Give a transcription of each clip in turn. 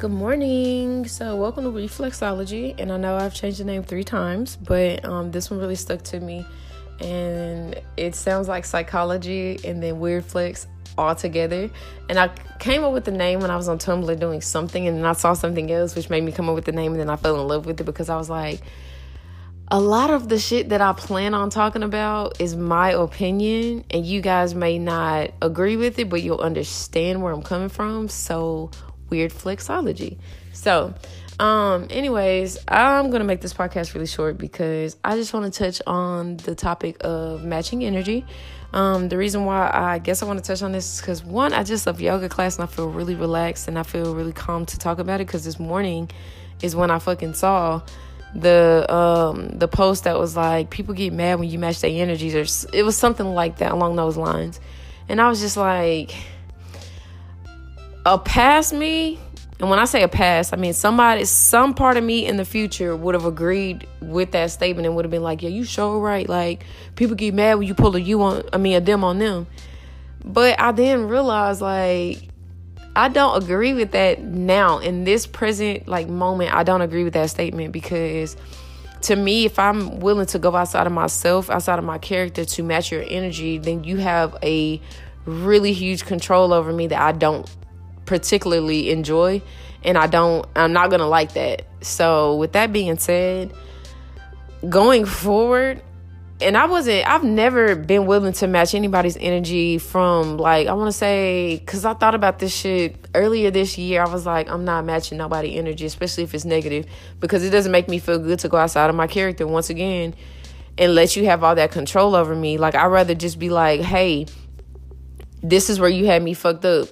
Good morning. So, welcome to Reflexology. And I know I've changed the name three times, but um, this one really stuck to me. And it sounds like psychology and then weird flex all together. And I came up with the name when I was on Tumblr doing something, and then I saw something else, which made me come up with the name. And then I fell in love with it because I was like, a lot of the shit that I plan on talking about is my opinion, and you guys may not agree with it, but you'll understand where I'm coming from. So, weird flexology. So, um, anyways, I'm gonna make this podcast really short because I just want to touch on the topic of matching energy. Um, the reason why I guess I want to touch on this is because one, I just love yoga class and I feel really relaxed and I feel really calm to talk about it. Because this morning is when I fucking saw the um the post that was like people get mad when you match their energies or it was something like that along those lines and i was just like a past me and when i say a past i mean somebody some part of me in the future would have agreed with that statement and would have been like yeah you sure right like people get mad when you pull a you on i mean a them on them but i then realized like I don't agree with that now in this present like moment. I don't agree with that statement because to me, if I'm willing to go outside of myself, outside of my character to match your energy, then you have a really huge control over me that I don't particularly enjoy and I don't I'm not going to like that. So, with that being said, going forward, and I wasn't, I've never been willing to match anybody's energy from like, I want to say, because I thought about this shit earlier this year. I was like, I'm not matching nobody energy, especially if it's negative, because it doesn't make me feel good to go outside of my character once again and let you have all that control over me. Like, I'd rather just be like, hey, this is where you had me fucked up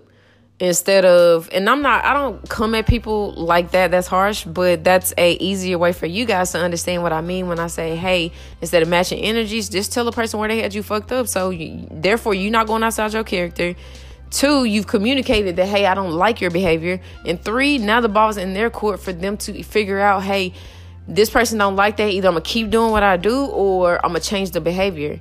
instead of and i'm not i don't come at people like that that's harsh but that's a easier way for you guys to understand what i mean when i say hey instead of matching energies just tell the person where they had you fucked up. So you, therefore you're not going outside your character. Two you've communicated that hey i don't like your behavior. And three now the ball's in their court for them to figure out hey this person don't like that either i'm gonna keep doing what i do or i'm gonna change the behavior.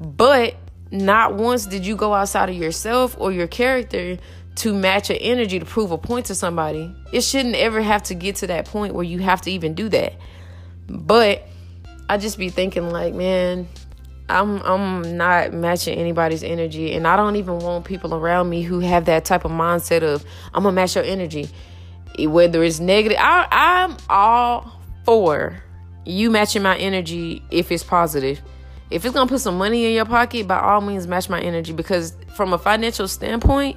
But not once did you go outside of yourself or your character to match your energy to prove a point to somebody. It shouldn't ever have to get to that point where you have to even do that. But I just be thinking like, man, I'm I'm not matching anybody's energy and I don't even want people around me who have that type of mindset of I'm gonna match your energy. Whether it's negative, I, I'm all for you matching my energy if it's positive. If it's gonna put some money in your pocket, by all means match my energy because from a financial standpoint,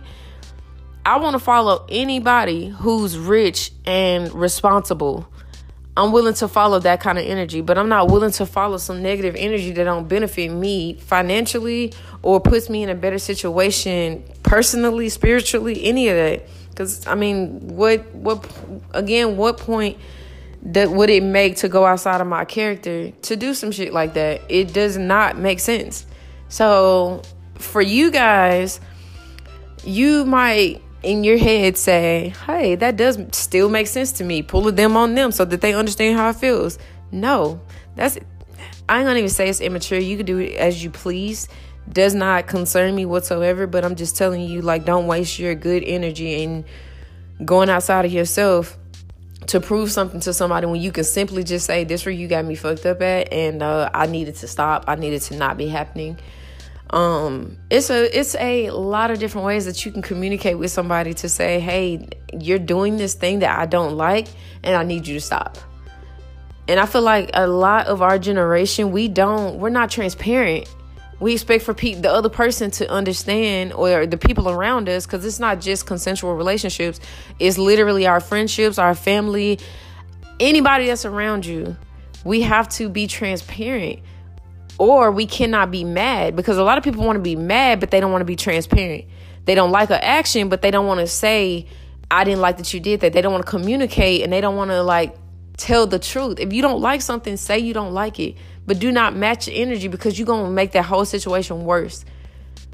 I want to follow anybody who's rich and responsible. I'm willing to follow that kind of energy, but I'm not willing to follow some negative energy that don't benefit me financially or puts me in a better situation personally, spiritually, any of that. Cuz I mean, what what again, what point that would it make to go outside of my character to do some shit like that? It does not make sense. So, for you guys, you might in your head say, hey, that does still make sense to me. Pull them on them so that they understand how it feels. No, that's, I ain't gonna even say it's immature. You can do it as you please. Does not concern me whatsoever, but I'm just telling you, like, don't waste your good energy in going outside of yourself to prove something to somebody when you can simply just say, this where you got me fucked up at, and uh, I needed to stop. I needed to not be happening um it's a it's a lot of different ways that you can communicate with somebody to say hey you're doing this thing that i don't like and i need you to stop. And i feel like a lot of our generation we don't we're not transparent. We expect for pe- the other person to understand or the people around us because it's not just consensual relationships. It's literally our friendships our family anybody that's around you. We have to be transparent or we cannot be mad because a lot of people want to be mad, but they don't want to be transparent. They don't like an action, but they don't want to say, I didn't like that you did that. They don't want to communicate and they don't want to like tell the truth. If you don't like something, say you don't like it, but do not match your energy because you're going to make that whole situation worse.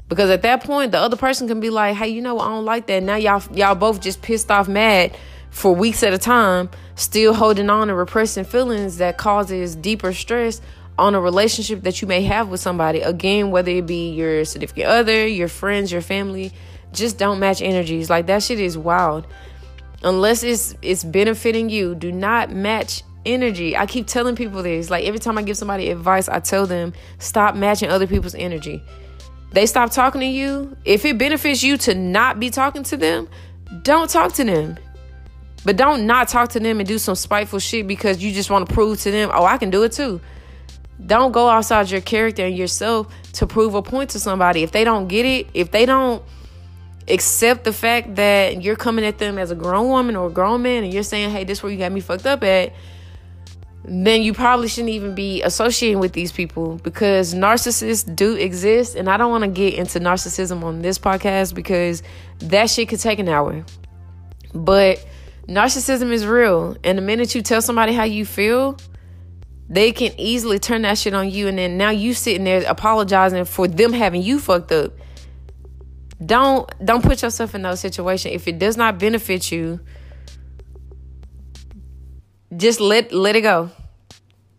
Because at that point, the other person can be like, "Hey, you know, I don't like that." Now y'all y'all both just pissed off, mad for weeks at a time, still holding on to repressing feelings that causes deeper stress on a relationship that you may have with somebody. Again, whether it be your significant other, your friends, your family, just don't match energies. Like that shit is wild. unless it's it's benefiting you do not match energy i keep telling people this like every time i give somebody advice i tell them stop matching other people's energy they stop talking to you if it benefits you to not be talking to them don't talk to them but don't not talk to them and do some spiteful shit because you just want to prove to them oh i can do it too don't go outside your character and yourself to prove a point to somebody if they don't get it if they don't accept the fact that you're coming at them as a grown woman or a grown man and you're saying, hey, this is where you got me fucked up at, then you probably shouldn't even be associating with these people because narcissists do exist. And I don't want to get into narcissism on this podcast because that shit could take an hour. But narcissism is real. And the minute you tell somebody how you feel, they can easily turn that shit on you. And then now you sitting there apologizing for them having you fucked up. Don't don't put yourself in those situations if it does not benefit you just let let it go.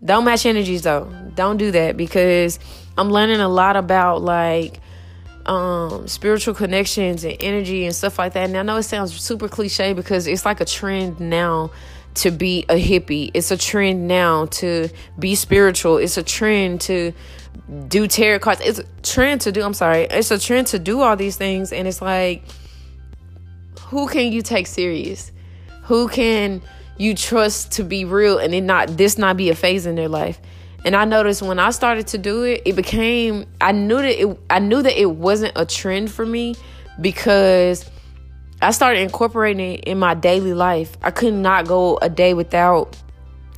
Don't match energies though. Don't do that because i'm learning a lot about like um spiritual connections and energy and stuff like that. And i know it sounds super cliche because it's like a trend now to be a hippie it's a trend now to be spiritual it's a trend to do tarot cards. It's a trend to do, I'm sorry, it's a trend to do all these things. And it's like, who can you take serious? Who can you trust to be real and it not this not be a phase in their life? And I noticed when I started to do it, it became I knew that it I knew that it wasn't a trend for me because I started incorporating it in my daily life. I could not go a day without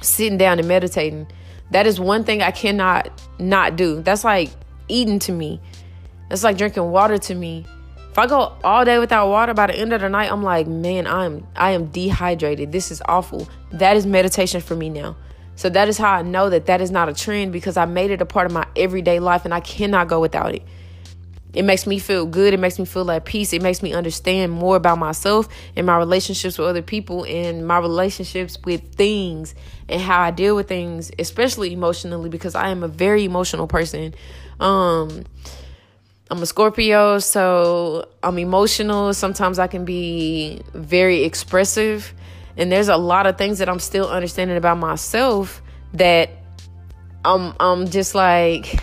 sitting down and meditating. That is one thing I cannot not do. That's like eating to me. That's like drinking water to me. If I go all day without water by the end of the night, I'm like, man, I'm I am dehydrated. This is awful. That is meditation for me now. So that is how I know that that is not a trend because I made it a part of my everyday life and I cannot go without it. It makes me feel good. It makes me feel at peace. It makes me understand more about myself and my relationships with other people and my relationships with things and how I deal with things, especially emotionally, because I am a very emotional person. Um, I'm a Scorpio, so I'm emotional. Sometimes I can be very expressive. And there's a lot of things that I'm still understanding about myself that I'm I'm just like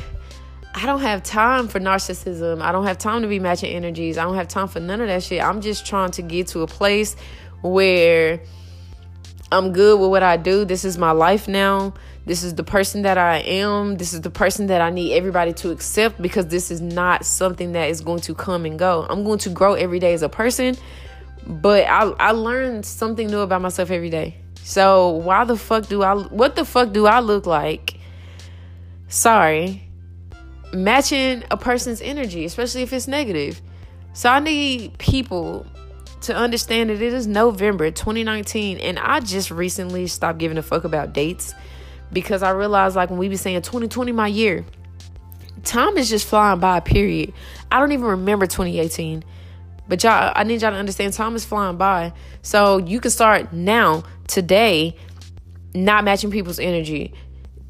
I don't have time for narcissism. I don't have time to be matching energies. I don't have time for none of that shit. I'm just trying to get to a place where I'm good with what I do. This is my life now. This is the person that I am. This is the person that I need everybody to accept because this is not something that is going to come and go. I'm going to grow every day as a person, but I I learn something new about myself every day. So why the fuck do I what the fuck do I look like? Sorry matching a person's energy, especially if it's negative. So I need people to understand that it is November 2019 and I just recently stopped giving a fuck about dates because I realized like when we be saying 2020 my year, time is just flying by, period. I don't even remember 2018. But y'all, I need y'all to understand time is flying by. So you can start now, today, not matching people's energy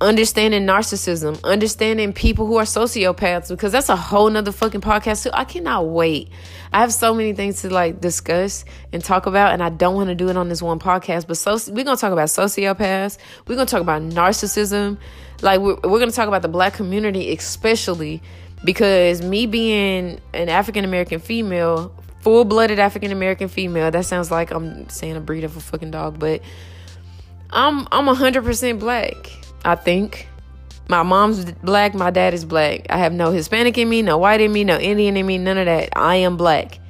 understanding narcissism, understanding people who are sociopaths, because that's a whole nother fucking podcast too. I cannot wait. I have so many things to like discuss and talk about, and I don't want to do it on this one podcast. But so we're gonna talk about sociopaths. We're gonna talk about narcissism. Like we're, we're gonna talk about the black community, especially because me being an African American female, full blooded African American female, that sounds like I'm saying a breed of a fucking dog, but I'm I'm hundred percent black I think. My mom's black, my dad is black. I have no Hispanic in me, no white in me, no Indian in me, none of that. I am black.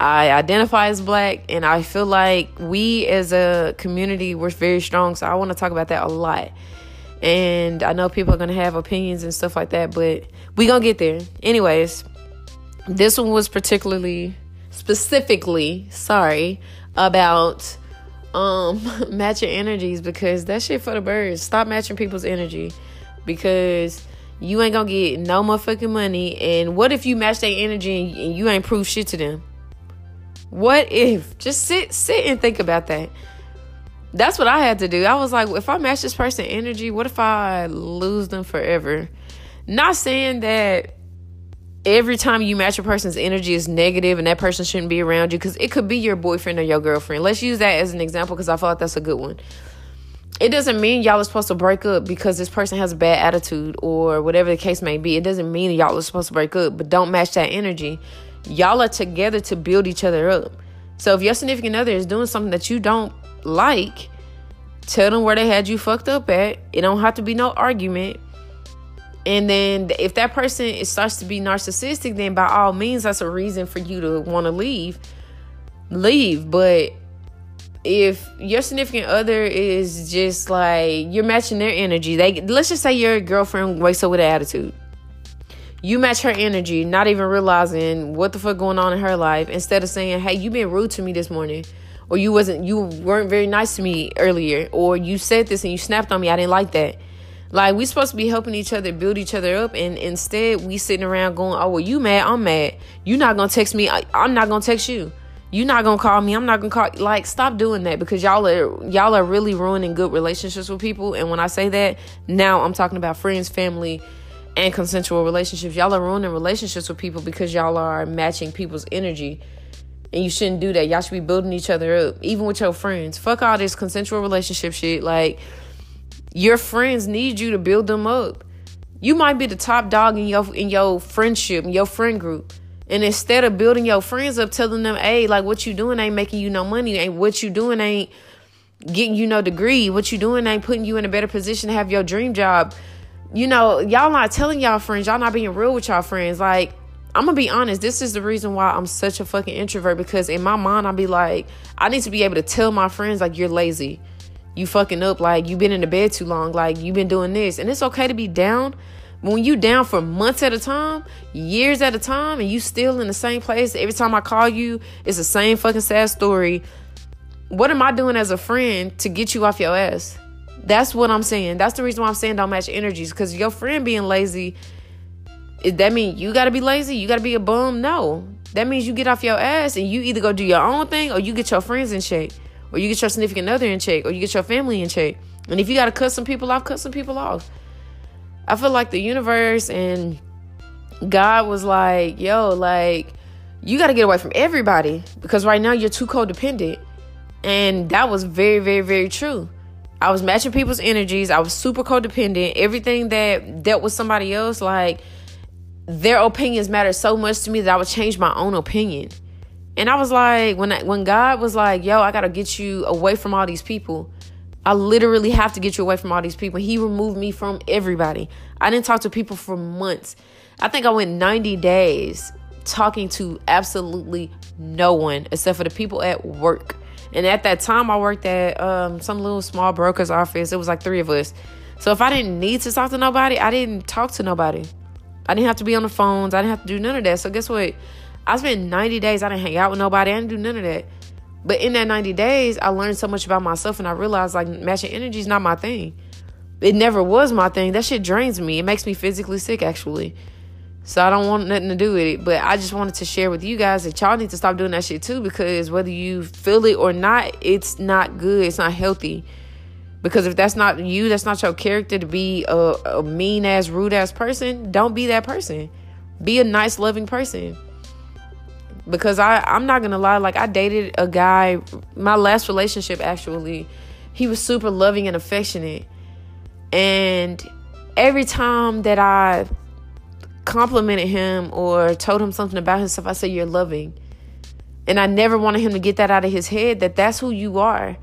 I identify as black, and I feel like we as a community, we're very strong. So I want to talk about that a lot. And I know people are going to have opinions and stuff like that, but we going to get there. Anyways, this one was particularly, specifically, sorry, about um match your energies because that shit for the birds. Stop matching people's energy because you ain't gonna get no motherfucking money. And what if you match their energy and you ain't prove shit to them? What if? Just sit sit and think about that. That's what I had to do. I was like, if I match this person energy, what if I lose them forever? Not saying that every time you match a person's energy is negative and that person shouldn't be around you because it could be your boyfriend or your girlfriend. Let's use that as an example because I like that's a good one. It doesn't mean y'all are supposed to break up because this person has a bad attitude or whatever the case may be. It doesn't mean y'all are supposed to break up, but don't match that energy. Y'all are together to build each other up. So if your significant other is doing something that you don't like, tell them where they had you fucked up at. It don't have to be no argument and then if that person starts to be narcissistic, then by all means, that's a reason for you to want to leave. Leave. But if your significant other is just like you're matching their energy, they let's just say your girlfriend wakes up with an attitude. You match her energy, not even realizing what the fuck going on in her life. Instead of saying, "Hey, you been rude to me this morning," or "You wasn't, you weren't very nice to me earlier," or "You said this and you snapped on me. I didn't like that." Like we supposed to be helping each other build each other up, and instead we sitting around going, "Oh well, you mad? I'm mad. You not gonna text me? I, I'm not gonna text you. You not gonna call me? I'm not gonna call." Like stop doing that because y'all are y'all are really ruining good relationships with people. And when I say that, now I'm talking about friends, family, and consensual relationships. Y'all are ruining relationships with people because y'all are matching people's energy. And you shouldn't do that. Y'all should be building each other up, even with your friends. Fuck all this consensual relationship shit. Like your friends need you to build them up. You might be the top dog in your in your friendship, in your friend group. And instead of building your friends up, telling them, hey, like what you doing ain't making you no money. Ain't what you doing ain't getting you no degree. What you doing ain't putting you in a better position to have your dream job. You know, y'all not telling y'all friends, y'all not being real with y'all friends. Like, I'm gonna be honest, this is the reason why I'm such a fucking introvert because in my mind, I'll be like, I need to be able to tell my friends, like, you're lazy you fucking up like you've been in the bed too long like you've been doing this. And it's okay to be down. When you down for months at a time years at a time and you still in the same place every time i call you it's the same fucking sad story. What am i doing as a friend to get you off your ass? That's what i'm saying. That's the reason why i'm saying don't match energies because your friend being lazy that mean you gotta be lazy you gotta be a bum? No. That means you get off your ass and you either go do your own thing or you get your friends in shape or you get your significant other in check, or you get your family in check. And if you got to cut some people off, cut some people off. I feel like the universe and God was like, yo, like, you got to get away from everybody because right now you're too codependent. And that was very, very, very true. I was matching people's energies. I was super codependent. Everything that dealt with somebody else, like, their opinions mattered so much to me that I would change my own opinion. And I was like, when I, when God was like, "Yo, I gotta get you away from all these people," I literally have to get you away from all these people. He removed me from everybody. I didn't talk to people for months. I think I went 90 days talking to absolutely no one except for the people at work. And at that time, I worked at um, some little small broker's office. It was like three of us. So if I didn't need to talk to nobody, I didn't talk to nobody. I didn't have to be on the phones. I didn't have to do none of that. So guess what? I spent 90 days, I didn't hang out with nobody, I didn't do none of that. But in that 90 days, I learned so much about myself and I realized like matching energy is not my thing. It never was my thing. That shit drains me. It makes me physically sick actually. So I don't want nothing to do with it. But I just wanted to share with you guys that y'all need to stop doing that shit too because whether you feel it or not, it's not good. It's not healthy. Because if that's not you, that's not your character to be a, a mean ass, rude ass person, don't be that person. Be a nice, loving person because I I'm not gonna lie like I dated a guy my last relationship actually he was super loving and affectionate. And every time that I complimented him or told him something about himself I said you're loving. And I never wanted him to get that out of his head that that's who you are.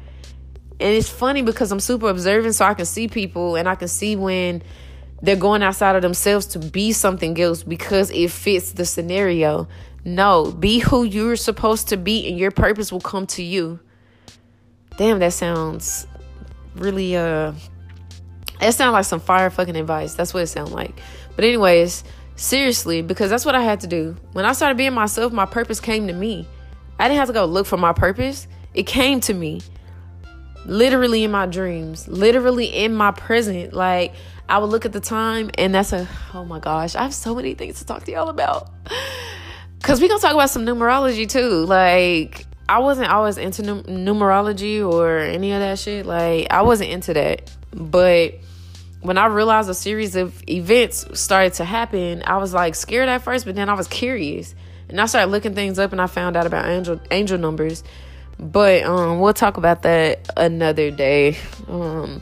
And it's funny because I'm super observant so I can see people and I can see when they're going outside of themselves to be something else because it fits the scenario no, be who you're supposed to be and your purpose will come to you. Damn, that sounds really uh it sounds like some fire fucking advice. That's what it sounds like. But anyways, seriously, because that's what I had to do. When I started being myself, my purpose came to me. I didn't have to go look for my purpose. It came to me. Literally in my dreams, literally in my present. Like I would look at the time and that's a oh my gosh, I have so many things to talk to y'all about. Cause we gonna talk about some numerology too. Like I wasn't always into numerology or any of that shit. Like I wasn't into that, but when I realized a series of events started to happen, I was like scared at first, but then I was curious. And I started looking things up and I found out about angel angel numbers. But um we'll talk about that another day. Um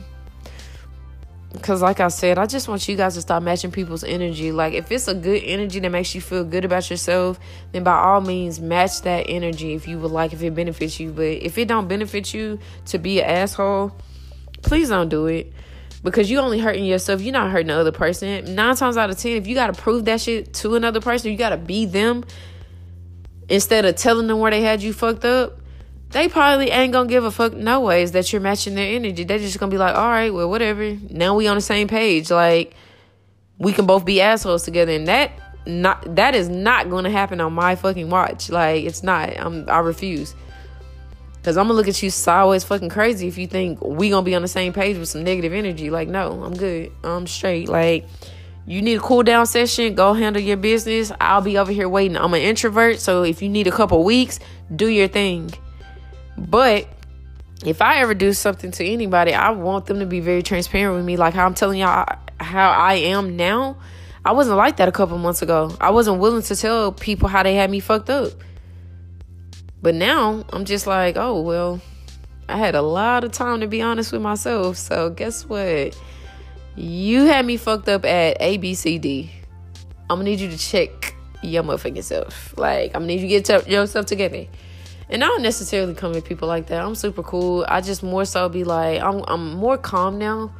because like i said i just want you guys to stop matching people's energy. Like if it's a good energy that makes you feel good about yourself then by all means match that energy if you would like if it benefits you. But if it don't benefit you to be an asshole please don't do it. Because you only hurting yourself. You're not hurting the other person. Nine times out of ten if you got to prove that shit to another person you got to be them instead of telling them where they had you fucked up they probably ain't gonna give a fuck no ways that you're matching their energy. They're just gonna be like, all right, well, whatever. Now we on the same page. Like we can both be assholes together, and that not that is not gonna happen on my fucking watch. Like it's not. I'm I refuse. Cause I'm gonna look at you sideways fucking crazy if you think we gonna be on the same page with some negative energy. Like, no, I'm good. I'm straight. Like, you need a cool down session, go handle your business. I'll be over here waiting. I'm an introvert, so if you need a couple weeks, do your thing. But if I ever do something to anybody, I want them to be very transparent with me. Like how I'm telling y'all how I am now. I wasn't like that a couple months ago. I wasn't willing to tell people how they had me fucked up. But now I'm just like, oh, well, I had a lot of time to be honest with myself. So guess what? You had me fucked up at A, B, C, D. I'm gonna need you to check your motherfucking self. Like, I'm gonna need you to get yourself together. And I don't necessarily come at people like that. I'm super cool. I just more so be like, I'm I'm more calm now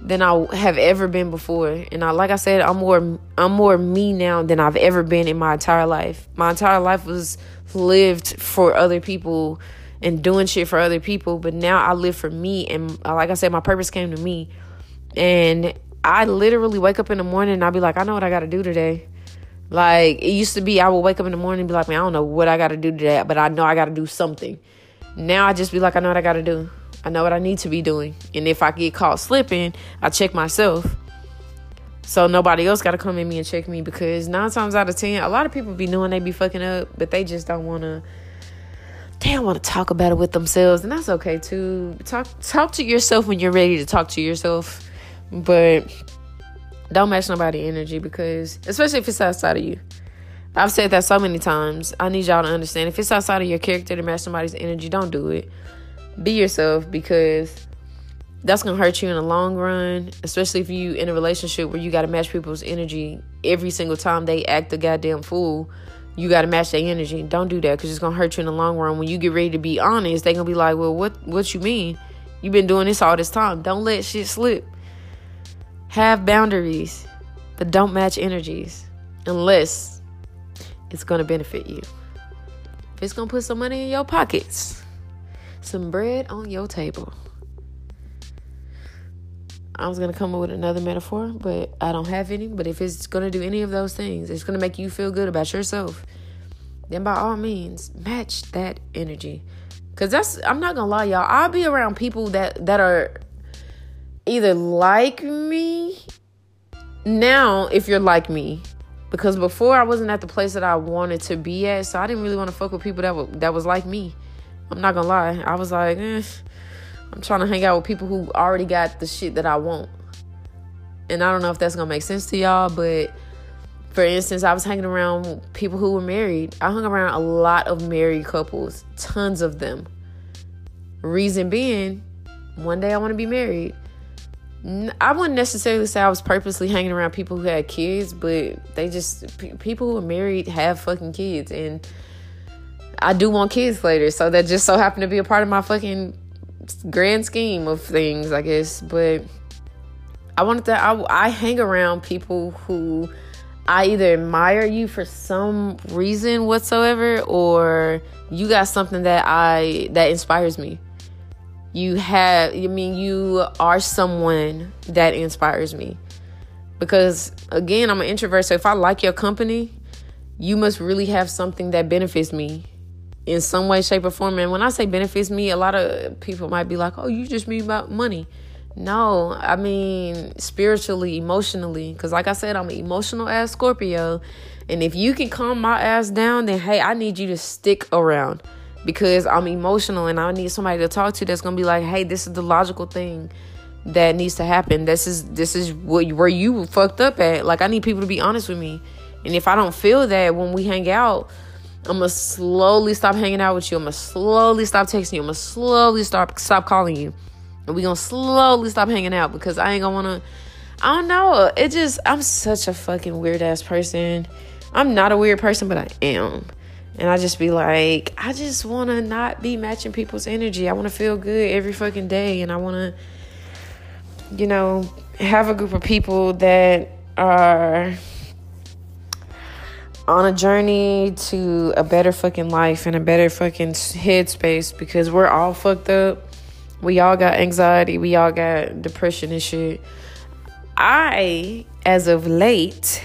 than I have ever been before. And I like I said, I'm more I'm more me now than I've ever been in my entire life. My entire life was lived for other people and doing shit for other people, but now I live for me and uh, like I said, my purpose came to me. And I literally wake up in the morning and I'll be like, I know what I gotta do today. Like it used to be, I would wake up in the morning and be like, man, I don't know what I got to do today, but I know I got to do something. Now I just be like, I know what I got to do. I know what I need to be doing. And if I get caught slipping, I check myself. So nobody else got to come in me and check me because nine times out of ten, a lot of people be knowing they be fucking up, but they just don't want to. They don't want to talk about it with themselves, and that's okay too. Talk talk to yourself when you're ready to talk to yourself, but don't match nobody energy because especially if it's outside of you. I've said that so many times. I need y'all to understand if it's outside of your character to match somebody's energy, don't do it. Be yourself because that's gonna hurt you in the long run, especially if you in a relationship where you gotta match people's energy every single time they act a goddamn fool. You gotta match their energy. Don't do that because it's gonna hurt you in the long run. When you get ready to be honest, they gonna be like, "Well, what what you mean? You've been doing this all this time. Don't let shit slip." Have boundaries, but don't match energies unless it's going to benefit you. If it's going to put some money in your pockets, some bread on your table. I was going to come up with another metaphor, but I don't have any. But if it's going to do any of those things, it's going to make you feel good about yourself, then by all means, match that energy. Cause that's I'm not gonna lie, y'all. I'll be around people that that are either like me now if you're like me because before I wasn't at the place that I wanted to be at, so I didn't really want to fuck with people that were, that was like me. I'm not gonna lie, I was like, eh, I'm trying to hang out with people who already got the shit that I want. And I don't know if that's gonna make sense to y'all, but for instance, I was hanging around people who were married. I hung around a lot of married couples, tons of them. Reason being, one day I want to be married. I wouldn't necessarily say I was purposely hanging around people who had kids, but they just people who are married have fucking kids, and I do want kids later, so that just so happened to be a part of my fucking grand scheme of things, I guess. But I wanted to. I, I hang around people who I either admire you for some reason whatsoever, or you got something that I that inspires me you have i mean you are someone that inspires me. Because again i'm an introvert so if i like your company you must really have something that benefits me in some way shape or form. And when i say benefits me a lot of people might be like oh you just mean about money. No i mean spiritually emotionally because like i said i'm an emotional ass scorpio. And if you can calm my ass down then hey i need you to stick around because I'm emotional and I need somebody to talk to that's gonna be like, hey, this is the logical thing that needs to happen. This is this is what where you fucked up at. Like I need people to be honest with me. And if I don't feel that when we hang out, I'm gonna slowly stop hanging out with you. I'm gonna slowly stop texting you. I'm gonna slowly stop stop calling you. And we gonna slowly stop hanging out because I ain't gonna wanna I don't know. It just I'm such a fucking weird ass person. I'm not a weird person, but I am. And I just be like, I just wanna not be matching people's energy. I wanna feel good every fucking day and I wanna you know, have a group of people that are on a journey to a better fucking life and a better fucking headspace because we're all fucked up. We all got anxiety. We all got depression and shit. I, as of late,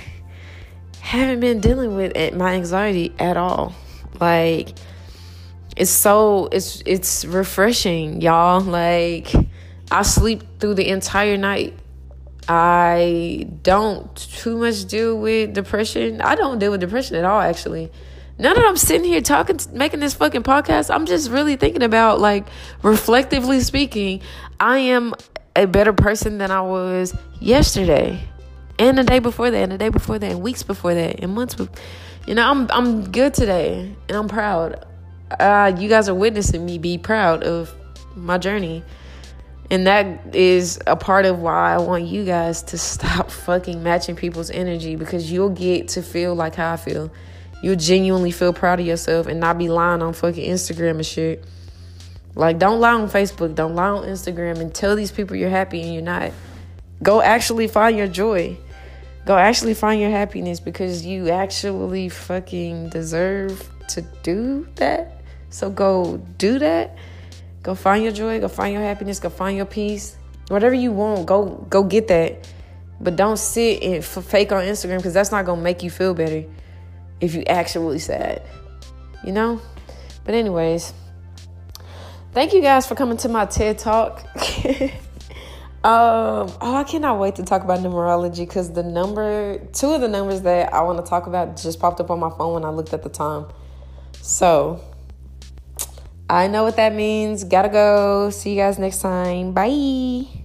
haven't been dealing with my anxiety at all. Like, it's so it's it's refreshing, y'all. Like I sleep through the entire night. I don't too much deal with depression. I don't deal with depression at all, actually. Now that I'm sitting here talking, making this fucking podcast, I'm just really thinking about, like, reflectively speaking, I am a better person than I was yesterday, and the day before that, and the day before that, and weeks before that, and months. Before. You know, I'm I'm good today, and I'm proud. Uh, you guys are witnessing me be proud of my journey. And that is a part of why I want you guys to stop fucking matching people's energy because you'll get to feel like how I feel. You'll genuinely feel proud of yourself and not be lying on fucking Instagram and shit. Like, don't lie on Facebook, don't lie on Instagram and tell these people you're happy and you're not. Go actually find your joy. Go actually find your happiness because you actually fucking deserve to do that. So go do that Go find your joy, go find your happiness, go find your peace. Whatever you want, go go get that. But don't sit and fake on Instagram because that's not gonna make you feel better if you actually sad. You know? But anyways, thank you guys for coming to my TED Talk. Um, oh, I cannot wait to talk about numerology because the number, two of the numbers that I want to talk about just popped up on my phone when I looked at the time. So, I know what that means. Gotta go. See you guys next time. Bye.